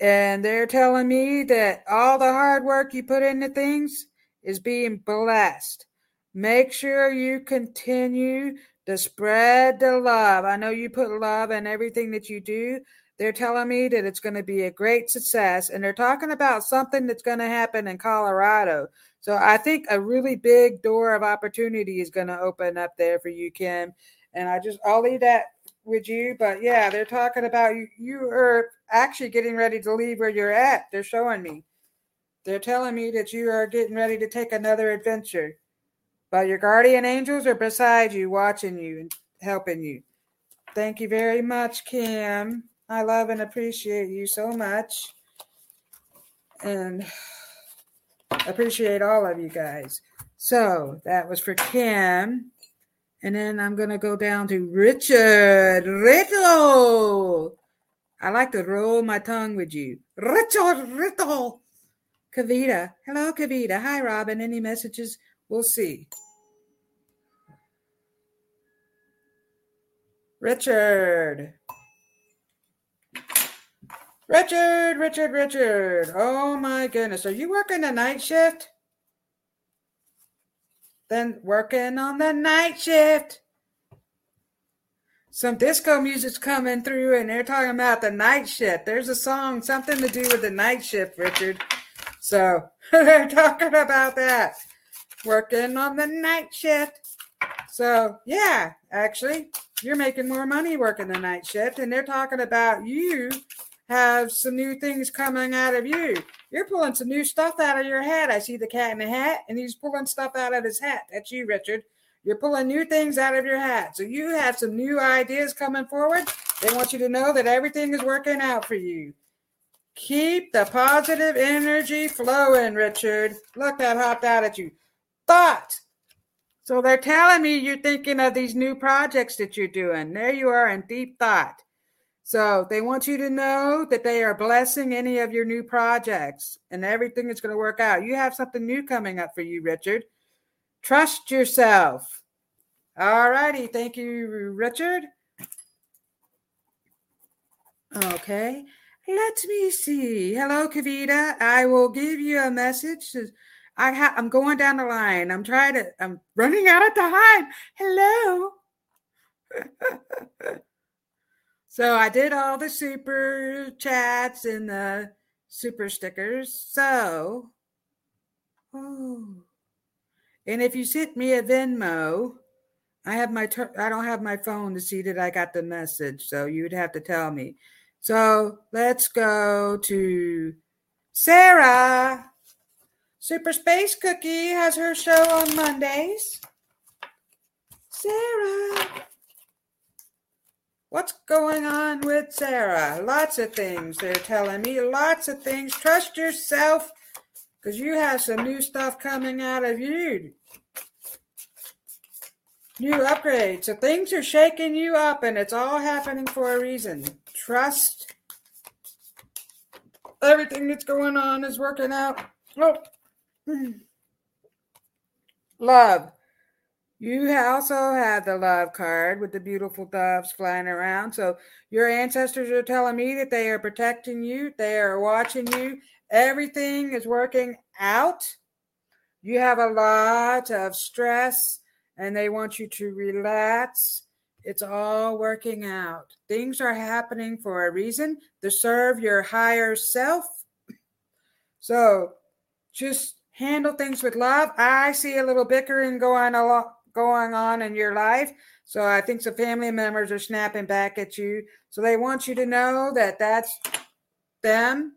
And they're telling me that all the hard work you put into things is being blessed. Make sure you continue to spread the love. I know you put love in everything that you do. They're telling me that it's going to be a great success. And they're talking about something that's going to happen in Colorado. So I think a really big door of opportunity is going to open up there for you, Kim. And I just, I'll leave that with you. But yeah, they're talking about you. You are actually getting ready to leave where you're at. They're showing me. They're telling me that you are getting ready to take another adventure. But your guardian angels are beside you, watching you and helping you. Thank you very much, Kim. I love and appreciate you so much. And appreciate all of you guys. So that was for Kim. And then I'm going to go down to Richard Riddle. I like to roll my tongue with you. Richard Riddle. Kavita. Hello, Kavita. Hi, Robin. Any messages? We'll see. Richard. Richard, Richard, Richard. Oh my goodness. Are you working the night shift? Then working on the night shift. Some disco music's coming through and they're talking about the night shift. There's a song, something to do with the night shift, Richard. So they're talking about that. Working on the night shift. So, yeah, actually, you're making more money working the night shift, and they're talking about you have some new things coming out of you. You're pulling some new stuff out of your hat. I see the cat in the hat, and he's pulling stuff out of his hat. That's you, Richard. You're pulling new things out of your hat. So you have some new ideas coming forward. They want you to know that everything is working out for you. Keep the positive energy flowing, Richard. Look, that hopped out at you. Thought. So they're telling me you're thinking of these new projects that you're doing. There you are in deep thought. So they want you to know that they are blessing any of your new projects and everything is going to work out. You have something new coming up for you, Richard. Trust yourself. All righty. Thank you, Richard. Okay. Let me see. Hello, Kavita. I will give you a message. I ha- I'm going down the line. I'm trying to. I'm running out of time. Hello. So I did all the super chats and the super stickers. So, oh, and if you sent me a Venmo, I have my ter- I don't have my phone to see that I got the message, so you'd have to tell me. So let's go to Sarah. Super Space Cookie has her show on Mondays. Sarah. What's going on with Sarah. Lots of things they're telling me. Lots of things. Trust yourself because you have some new stuff coming out of you. New upgrades. So things are shaking you up and it's all happening for a reason. Trust everything that's going on is working out. Oh. Love. You also have the love card with the beautiful doves flying around. So your ancestors are telling me that they are protecting you, they are watching you. Everything is working out. You have a lot of stress and they want you to relax. It's all working out. Things are happening for a reason to serve your higher self. So just handle things with love. I see a little bickering going a lot going on in your life. So I think some family members are snapping back at you. So they want you to know that that's them.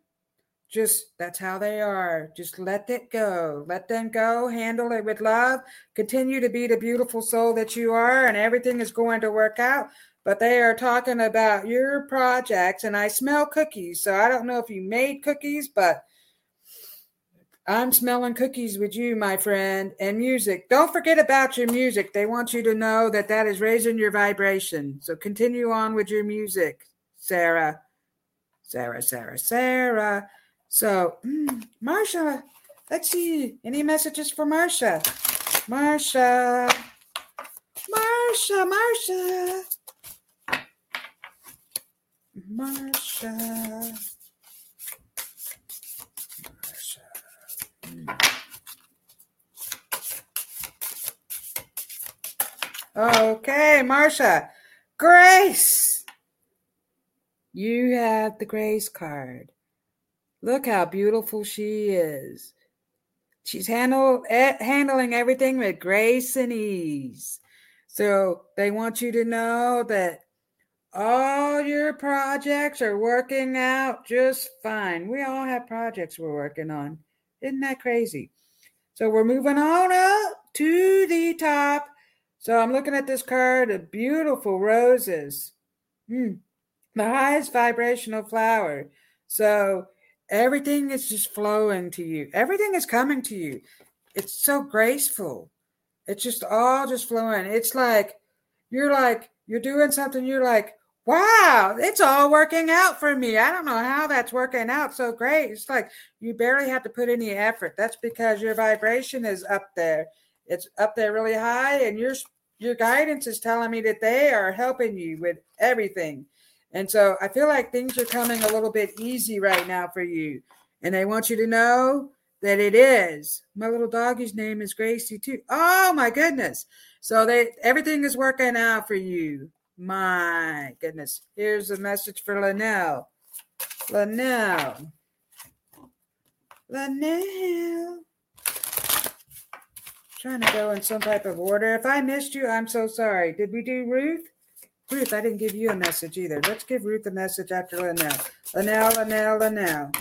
Just that's how they are. Just let it go. Let them go. Handle it with love. Continue to be the beautiful soul that you are, and everything is going to work out. But they are talking about your projects, and I smell cookies. So I don't know if you made cookies, but I'm smelling cookies with you, my friend, and music. Don't forget about your music. They want you to know that that is raising your vibration. So continue on with your music, Sarah. Sarah, Sarah, Sarah. So, mm, Marsha, let's see. Any messages for Marsha? Marsha. Marsha, Marsha. Marsha. Okay, Marsha. Grace. You have the Grace card. Look how beautiful she is. She's handle, eh, handling everything with grace and ease. So they want you to know that all your projects are working out just fine. We all have projects we're working on. Isn't that crazy? So we're moving on up to the top so I'm looking at this card of beautiful roses. Mm, the highest vibrational flower. So everything is just flowing to you. Everything is coming to you. It's so graceful. It's just all just flowing. It's like you're like you're doing something. You're like, wow, it's all working out for me. I don't know how that's working out so great. It's like you barely have to put any effort. That's because your vibration is up there. It's up there really high, and you're your guidance is telling me that they are helping you with everything. And so I feel like things are coming a little bit easy right now for you. And I want you to know that it is. My little doggy's name is Gracie too. Oh my goodness. So they everything is working out for you. My goodness. Here's a message for Linnell. Linnell. Linnell trying to go in some type of order. If I missed you, I'm so sorry. Did we do Ruth? Ruth, I didn't give you a message either. Let's give Ruth a message after Linnell. Linnell, Linnell, Linnell.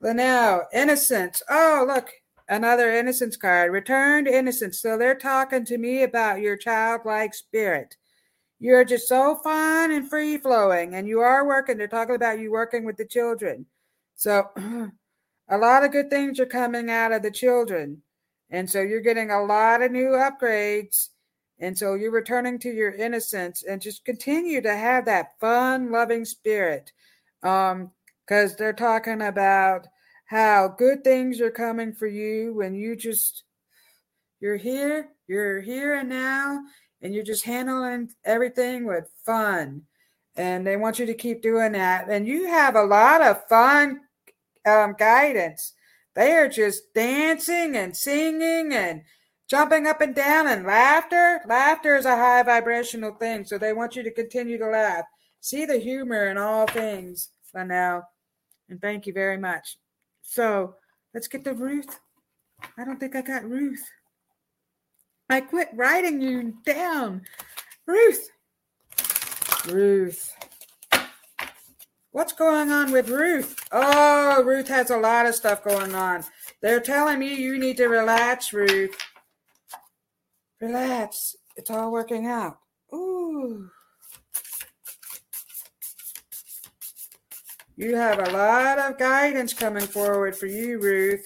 Linnell, innocence. Oh, look, another innocence card. Returned innocence. So they're talking to me about your childlike spirit. You're just so fun and free flowing, and you are working. They're talking about you working with the children. So a lot of good things are coming out of the children. And so you're getting a lot of new upgrades. And so you're returning to your innocence and just continue to have that fun, loving spirit. Um, because they're talking about how good things are coming for you when you just you're here, you're here and now, and you're just handling everything with fun. And they want you to keep doing that. And you have a lot of fun um, guidance they are just dancing and singing and jumping up and down and laughter. Laughter is a high vibrational thing, so they want you to continue to laugh. See the humor in all things now. And thank you very much. So let's get to Ruth. I don't think I got Ruth. I quit writing you down. Ruth. Ruth. What's going on with Ruth? Oh, Ruth has a lot of stuff going on. They're telling me you need to relax, Ruth. Relax. It's all working out. Ooh. You have a lot of guidance coming forward for you, Ruth.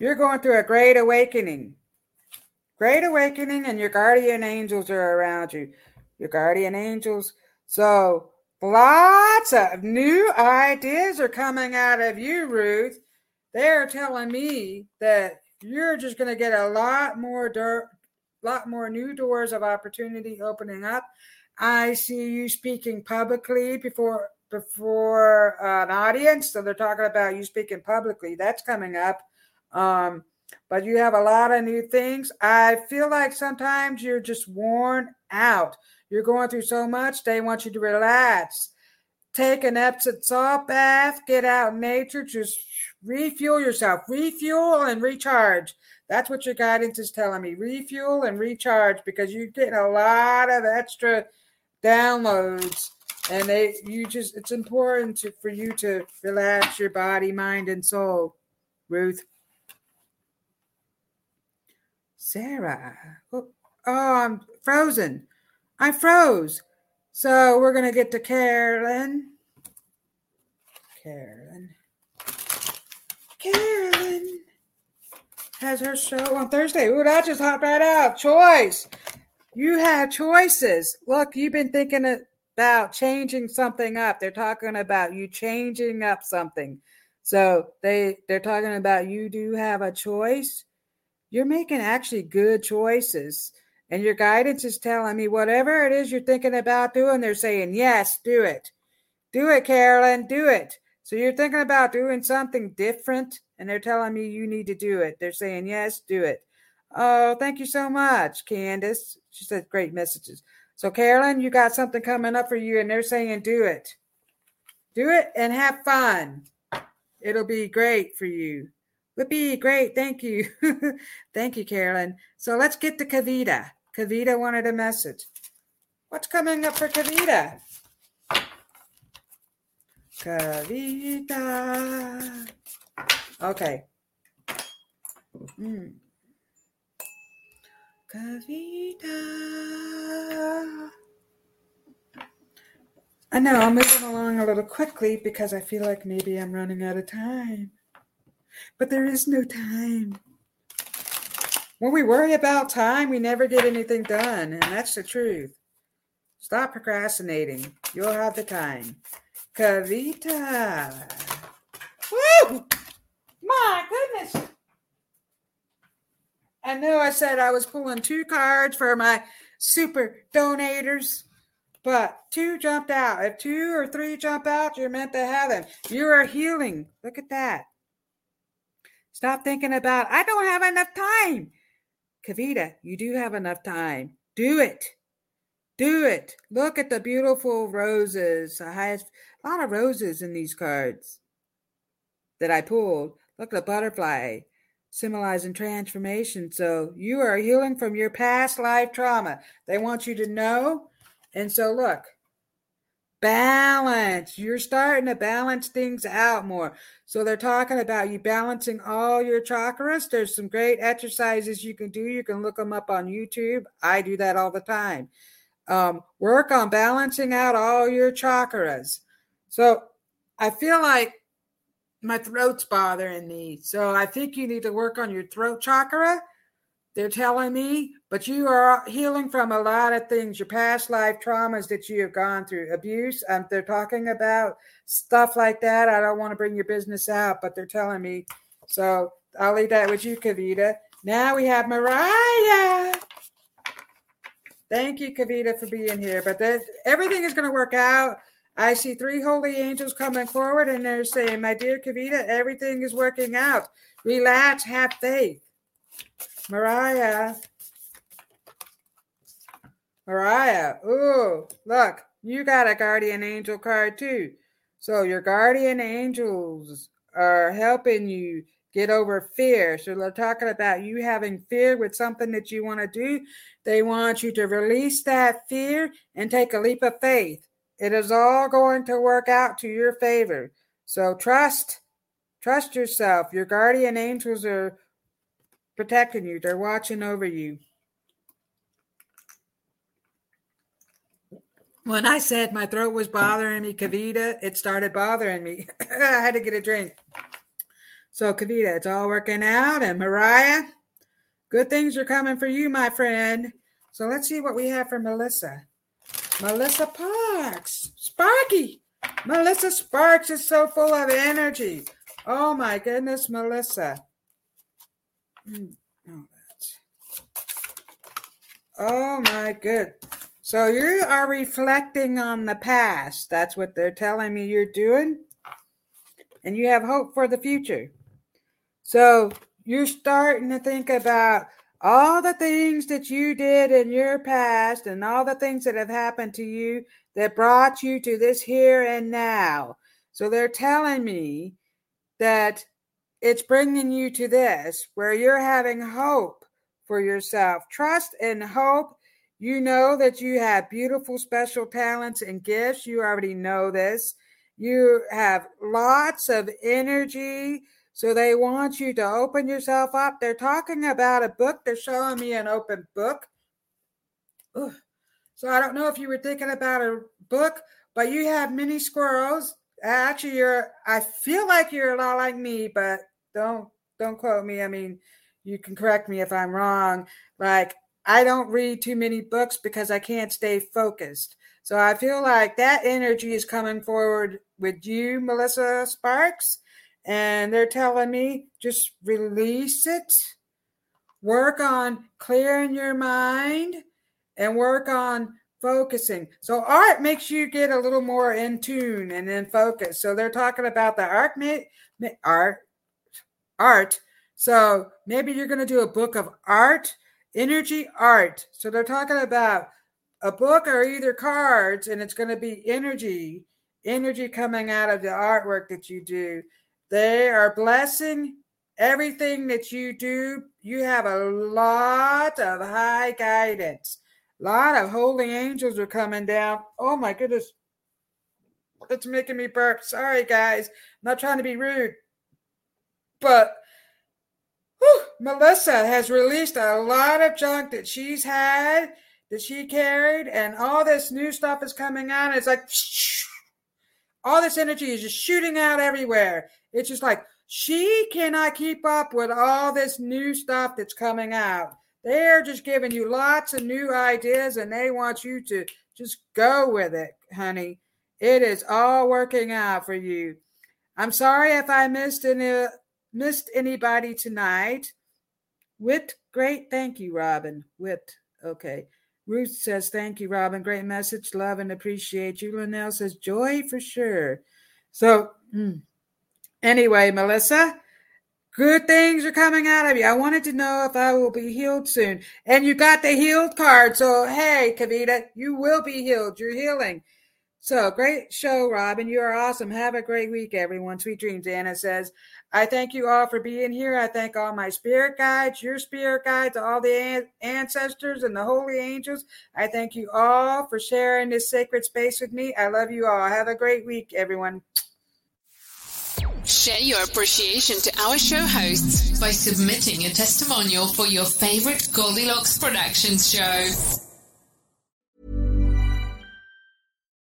You're going through a great awakening. Great awakening, and your guardian angels are around you. Your guardian angels. So, lots of new ideas are coming out of you, Ruth. They're telling me that you're just going to get a lot more dirt, lot more new doors of opportunity opening up. I see you speaking publicly before before an audience. So they're talking about you speaking publicly. That's coming up. Um, but you have a lot of new things. I feel like sometimes you're just worn out. You're going through so much. They want you to relax. Take an Epsom salt bath, get out in nature, just refuel yourself, refuel and recharge. That's what your guidance is telling me. Refuel and recharge because you're getting a lot of extra downloads and they you just it's important to, for you to relax your body, mind, and soul. Ruth. Sarah. Oh, oh, I'm frozen. I froze. So we're gonna get to Carolyn. Carolyn. Carolyn has her show on Thursday. Ooh, that just hopped right out. Choice. You have choices. Look, you've been thinking about changing something up. They're talking about you changing up something. So they they're talking about you do have a choice you're making actually good choices. And your guidance is telling me whatever it is you're thinking about doing, they're saying, yes, do it. Do it, Carolyn, do it. So you're thinking about doing something different, and they're telling me you need to do it. They're saying, yes, do it. Oh, thank you so much, Candace. She said great messages. So, Carolyn, you got something coming up for you, and they're saying, do it. Do it and have fun. It'll be great for you. Whoopee, great. Thank you. Thank you, Carolyn. So let's get to Kavita. Kavita wanted a message. What's coming up for Kavita? Kavita. Okay. Mm. Kavita. I know I'm moving along a little quickly because I feel like maybe I'm running out of time but there is no time. When we worry about time, we never get anything done, and that's the truth. Stop procrastinating. You'll have the time. Kavita. Woo! My goodness. I know I said I was pulling two cards for my super donators, but two jumped out. If two or three jump out, you're meant to have them. You are healing. Look at that. Stop thinking about, I don't have enough time. Kavita, you do have enough time. Do it. Do it. Look at the beautiful roses. I have a lot of roses in these cards that I pulled. Look at the butterfly symbolizing transformation. So you are healing from your past life trauma. They want you to know. And so, look, balance. You're starting to balance things out more. So they're talking about you balancing all your chakras. There's some great exercises you can do. You can look them up on YouTube. I do that all the time. Um, work on balancing out all your chakras. So I feel like my throat's bothering me. So I think you need to work on your throat chakra they're telling me, but you are healing from a lot of things, your past life traumas that you have gone through, abuse. Um, they're talking about stuff like that. I don't want to bring your business out, but they're telling me. So I'll leave that with you, Kavita. Now we have Mariah. Thank you, Kavita, for being here. But everything is going to work out. I see three holy angels coming forward, and they're saying, My dear Kavita, everything is working out. Relax, have faith. Mariah. Mariah. Ooh, look, you got a guardian angel card too. So your guardian angels are helping you get over fear. So they're talking about you having fear with something that you want to do. They want you to release that fear and take a leap of faith. It is all going to work out to your favor. So trust, trust yourself. Your guardian angels are protecting you. They're watching over you. when I said my throat was bothering me, Kavita, it started bothering me. I had to get a drink. So, Kavita, it's all working out. And Mariah, good things are coming for you, my friend. So, let's see what we have for Melissa. Melissa Parks, Sparky. Melissa Sparks is so full of energy. Oh, my goodness, Melissa. Mm, oh, oh my good. So you are reflecting on the past. That's what they're telling me you're doing. And you have hope for the future. So you're starting to think about all the things that you did in your past and all the things that have happened to you that brought you to this here and now. So they're telling me that it's bringing you to this where you're having hope for yourself. Trust and hope you know that you have beautiful, special talents and gifts. You already know this. You have lots of energy. So they want you to open yourself up. They're talking about a book. They're showing me an open book. Ugh. So I don't know if you were thinking about a book, but you have mini squirrels. Actually, you're I feel like you're a lot like me, but don't don't quote me. I mean, you can correct me if I'm wrong. Like I don't read too many books because I can't stay focused. So I feel like that energy is coming forward with you, Melissa Sparks. And they're telling me just release it, work on clearing your mind, and work on focusing. So art makes you get a little more in tune and in focus. So they're talking about the art, art, art. So maybe you're going to do a book of art energy art. So they're talking about a book or either cards, and it's going to be energy, energy coming out of the artwork that you do. They are blessing everything that you do. You have a lot of high guidance. A lot of holy angels are coming down. Oh my goodness. It's making me burp. Sorry, guys. I'm not trying to be rude. But Whew, Melissa has released a lot of junk that she's had, that she carried, and all this new stuff is coming out. It's like all this energy is just shooting out everywhere. It's just like she cannot keep up with all this new stuff that's coming out. They're just giving you lots of new ideas and they want you to just go with it, honey. It is all working out for you. I'm sorry if I missed any missed anybody tonight. Wit, great. Thank you, Robin. Wit, okay. Ruth says, Thank you, Robin. Great message. Love and appreciate you. Linnell says, Joy for sure. So, mm. anyway, Melissa, good things are coming out of you. I wanted to know if I will be healed soon. And you got the healed card. So, hey, Kavita, you will be healed. You're healing. So great show, Robin. You are awesome. Have a great week, everyone. Sweet dreams, Anna says. I thank you all for being here. I thank all my spirit guides, your spirit guides, all the ancestors and the holy angels. I thank you all for sharing this sacred space with me. I love you all. Have a great week, everyone. Share your appreciation to our show hosts by submitting a testimonial for your favorite Goldilocks Productions show.